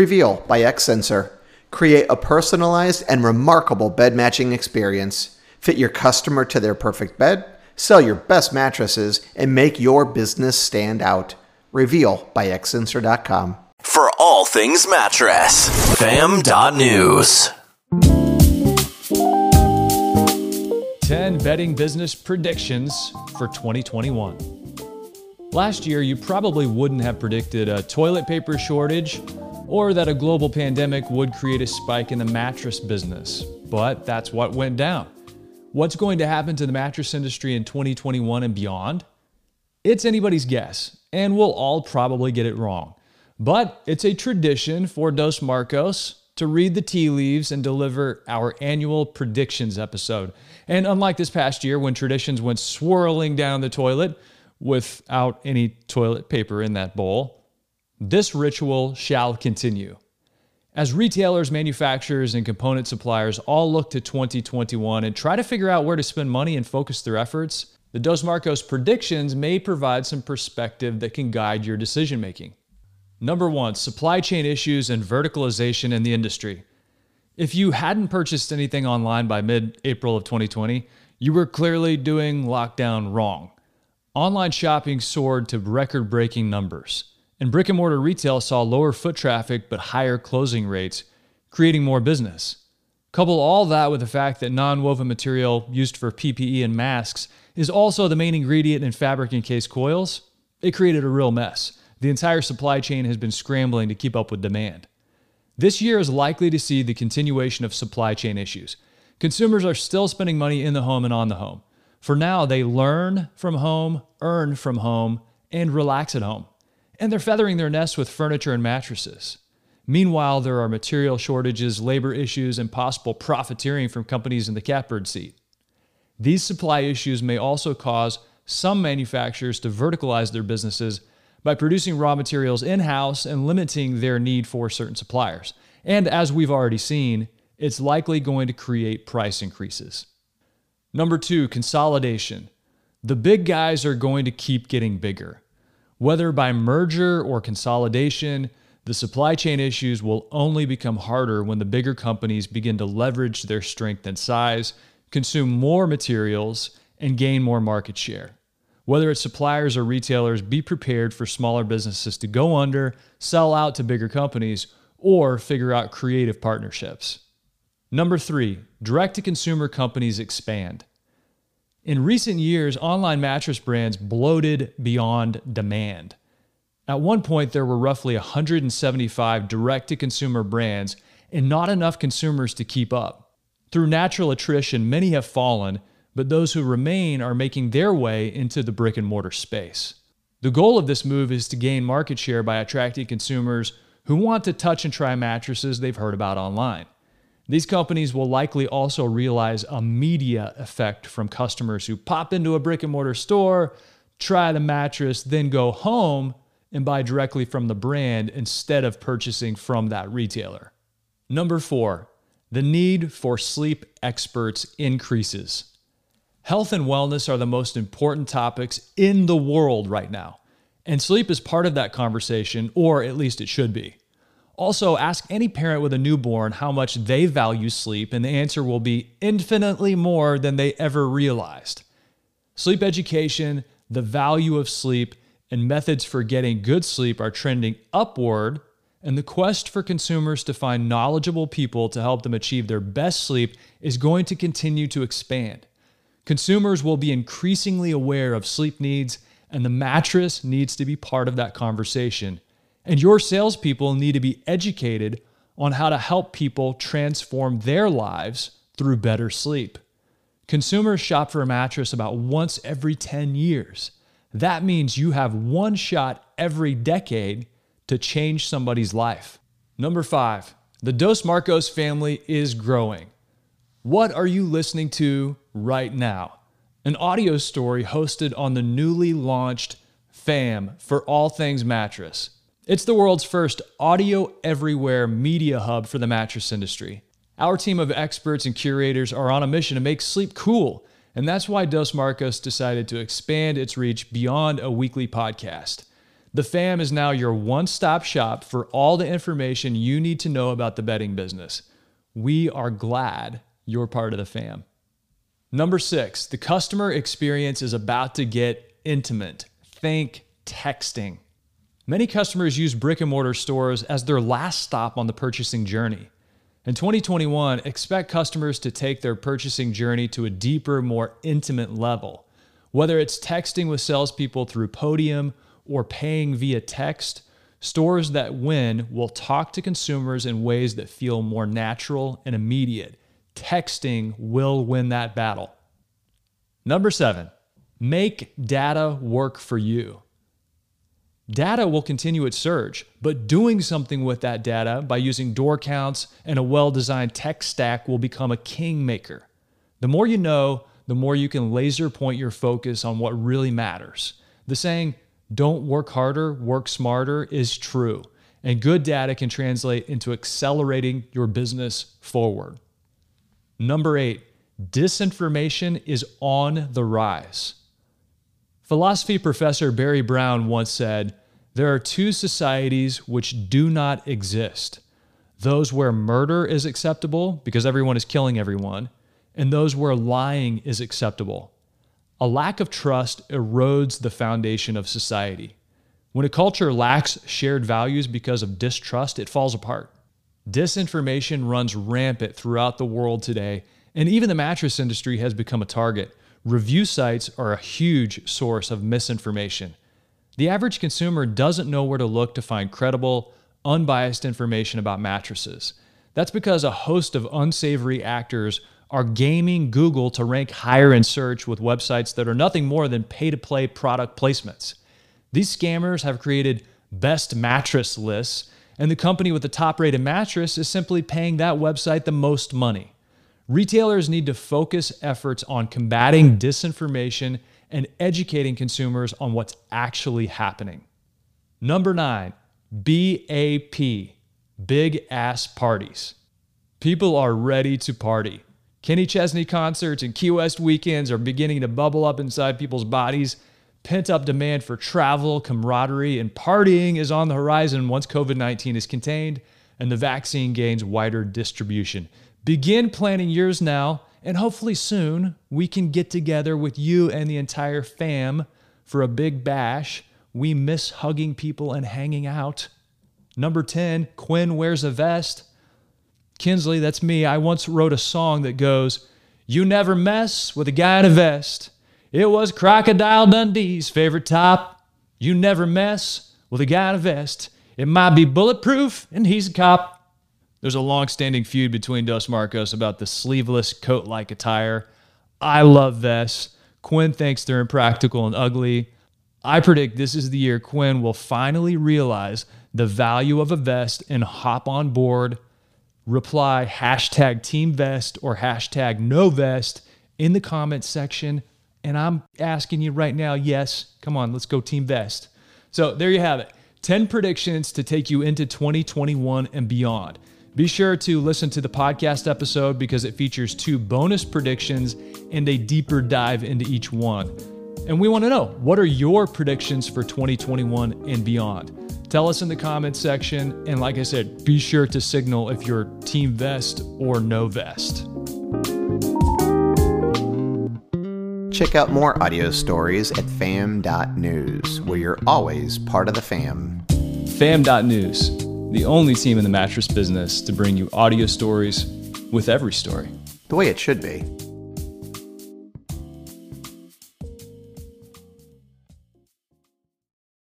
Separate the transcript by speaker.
Speaker 1: Reveal by X Sensor. Create a personalized and remarkable bed matching experience. Fit your customer to their perfect bed, sell your best mattresses, and make your business stand out. Reveal by xsensor.com.
Speaker 2: For all things mattress, fam.news.
Speaker 3: 10 bedding business predictions for 2021. Last year, you probably wouldn't have predicted a toilet paper shortage or that a global pandemic would create a spike in the mattress business, but that's what went down. What's going to happen to the mattress industry in 2021 and beyond? It's anybody's guess, and we'll all probably get it wrong. But it's a tradition for Dos Marcos to read the tea leaves and deliver our annual predictions episode. And unlike this past year when traditions went swirling down the toilet without any toilet paper in that bowl, this ritual shall continue. As retailers, manufacturers, and component suppliers all look to 2021 and try to figure out where to spend money and focus their efforts, the Dos Marcos predictions may provide some perspective that can guide your decision making. Number one, supply chain issues and verticalization in the industry. If you hadn't purchased anything online by mid April of 2020, you were clearly doing lockdown wrong. Online shopping soared to record breaking numbers, and brick and mortar retail saw lower foot traffic but higher closing rates, creating more business. Couple all that with the fact that non woven material used for PPE and masks is also the main ingredient in fabric encased coils, it created a real mess. The entire supply chain has been scrambling to keep up with demand. This year is likely to see the continuation of supply chain issues. Consumers are still spending money in the home and on the home. For now, they learn from home, earn from home, and relax at home. And they're feathering their nests with furniture and mattresses. Meanwhile, there are material shortages, labor issues, and possible profiteering from companies in the catbird seat. These supply issues may also cause some manufacturers to verticalize their businesses by producing raw materials in house and limiting their need for certain suppliers. And as we've already seen, it's likely going to create price increases. Number two, consolidation. The big guys are going to keep getting bigger. Whether by merger or consolidation, the supply chain issues will only become harder when the bigger companies begin to leverage their strength and size, consume more materials, and gain more market share. Whether it's suppliers or retailers, be prepared for smaller businesses to go under, sell out to bigger companies, or figure out creative partnerships. Number three, direct to consumer companies expand. In recent years, online mattress brands bloated beyond demand. At one point, there were roughly 175 direct to consumer brands and not enough consumers to keep up. Through natural attrition, many have fallen, but those who remain are making their way into the brick and mortar space. The goal of this move is to gain market share by attracting consumers who want to touch and try mattresses they've heard about online. These companies will likely also realize a media effect from customers who pop into a brick and mortar store, try the mattress, then go home and buy directly from the brand instead of purchasing from that retailer. Number four, the need for sleep experts increases. Health and wellness are the most important topics in the world right now. And sleep is part of that conversation, or at least it should be. Also, ask any parent with a newborn how much they value sleep, and the answer will be infinitely more than they ever realized. Sleep education, the value of sleep, and methods for getting good sleep are trending upward, and the quest for consumers to find knowledgeable people to help them achieve their best sleep is going to continue to expand. Consumers will be increasingly aware of sleep needs, and the mattress needs to be part of that conversation. And your salespeople need to be educated on how to help people transform their lives through better sleep. Consumers shop for a mattress about once every 10 years. That means you have one shot every decade to change somebody's life. Number five, the Dos Marcos family is growing. What are you listening to right now? An audio story hosted on the newly launched FAM for all things mattress. It's the world's first audio everywhere media hub for the mattress industry. Our team of experts and curators are on a mission to make sleep cool, and that's why Dos Marcos decided to expand its reach beyond a weekly podcast. The fam is now your one stop shop for all the information you need to know about the bedding business. We are glad you're part of the fam. Number six, the customer experience is about to get intimate. Think texting. Many customers use brick and mortar stores as their last stop on the purchasing journey. In 2021, expect customers to take their purchasing journey to a deeper, more intimate level. Whether it's texting with salespeople through Podium or paying via text, stores that win will talk to consumers in ways that feel more natural and immediate. Texting will win that battle. Number seven, make data work for you. Data will continue its surge, but doing something with that data by using door counts and a well designed tech stack will become a kingmaker. The more you know, the more you can laser point your focus on what really matters. The saying, don't work harder, work smarter is true. And good data can translate into accelerating your business forward. Number eight, disinformation is on the rise. Philosophy professor Barry Brown once said, There are two societies which do not exist those where murder is acceptable because everyone is killing everyone, and those where lying is acceptable a lack of trust erodes the foundation of society. When a culture lacks shared values because of distrust, it falls apart. Disinformation runs rampant throughout the world today, and even the mattress industry has become a target. Review sites are a huge source of misinformation. The average consumer doesn't know where to look to find credible, unbiased information about mattresses. That's because a host of unsavory actors are gaming Google to rank higher in search with websites that are nothing more than pay to play product placements. These scammers have created best mattress lists, and the company with the top rated mattress is simply paying that website the most money. Retailers need to focus efforts on combating disinformation and educating consumers on what's actually happening. Number nine, BAP, big ass parties. People are ready to party. Kenny Chesney concerts and Key West weekends are beginning to bubble up inside people's bodies. Pent up demand for travel, camaraderie, and partying is on the horizon once COVID 19 is contained and the vaccine gains wider distribution. Begin planning yours now, and hopefully soon we can get together with you and the entire fam for a big bash. We miss hugging people and hanging out. Number 10, Quinn wears a vest. Kinsley, that's me. I once wrote a song that goes, You never mess with a guy in a vest. It was Crocodile Dundee's favorite top. You never mess with a guy in a vest. It might be bulletproof, and he's a cop. There's a long standing feud between Dos Marcos about the sleeveless coat like attire. I love vests. Quinn thinks they're impractical and ugly. I predict this is the year Quinn will finally realize the value of a vest and hop on board reply hashtag team vest or hashtag no vest in the comments section. And I'm asking you right now, yes, come on, let's go team vest. So there you have it 10 predictions to take you into 2021 and beyond. Be sure to listen to the podcast episode because it features two bonus predictions and a deeper dive into each one. And we want to know what are your predictions for 2021 and beyond? Tell us in the comments section. And like I said, be sure to signal if you're team vest or no vest.
Speaker 1: Check out more audio stories at fam.news, where you're always part of the fam.
Speaker 3: Fam.news, the only team in the mattress business to bring you audio stories with every story.
Speaker 1: The way it should be.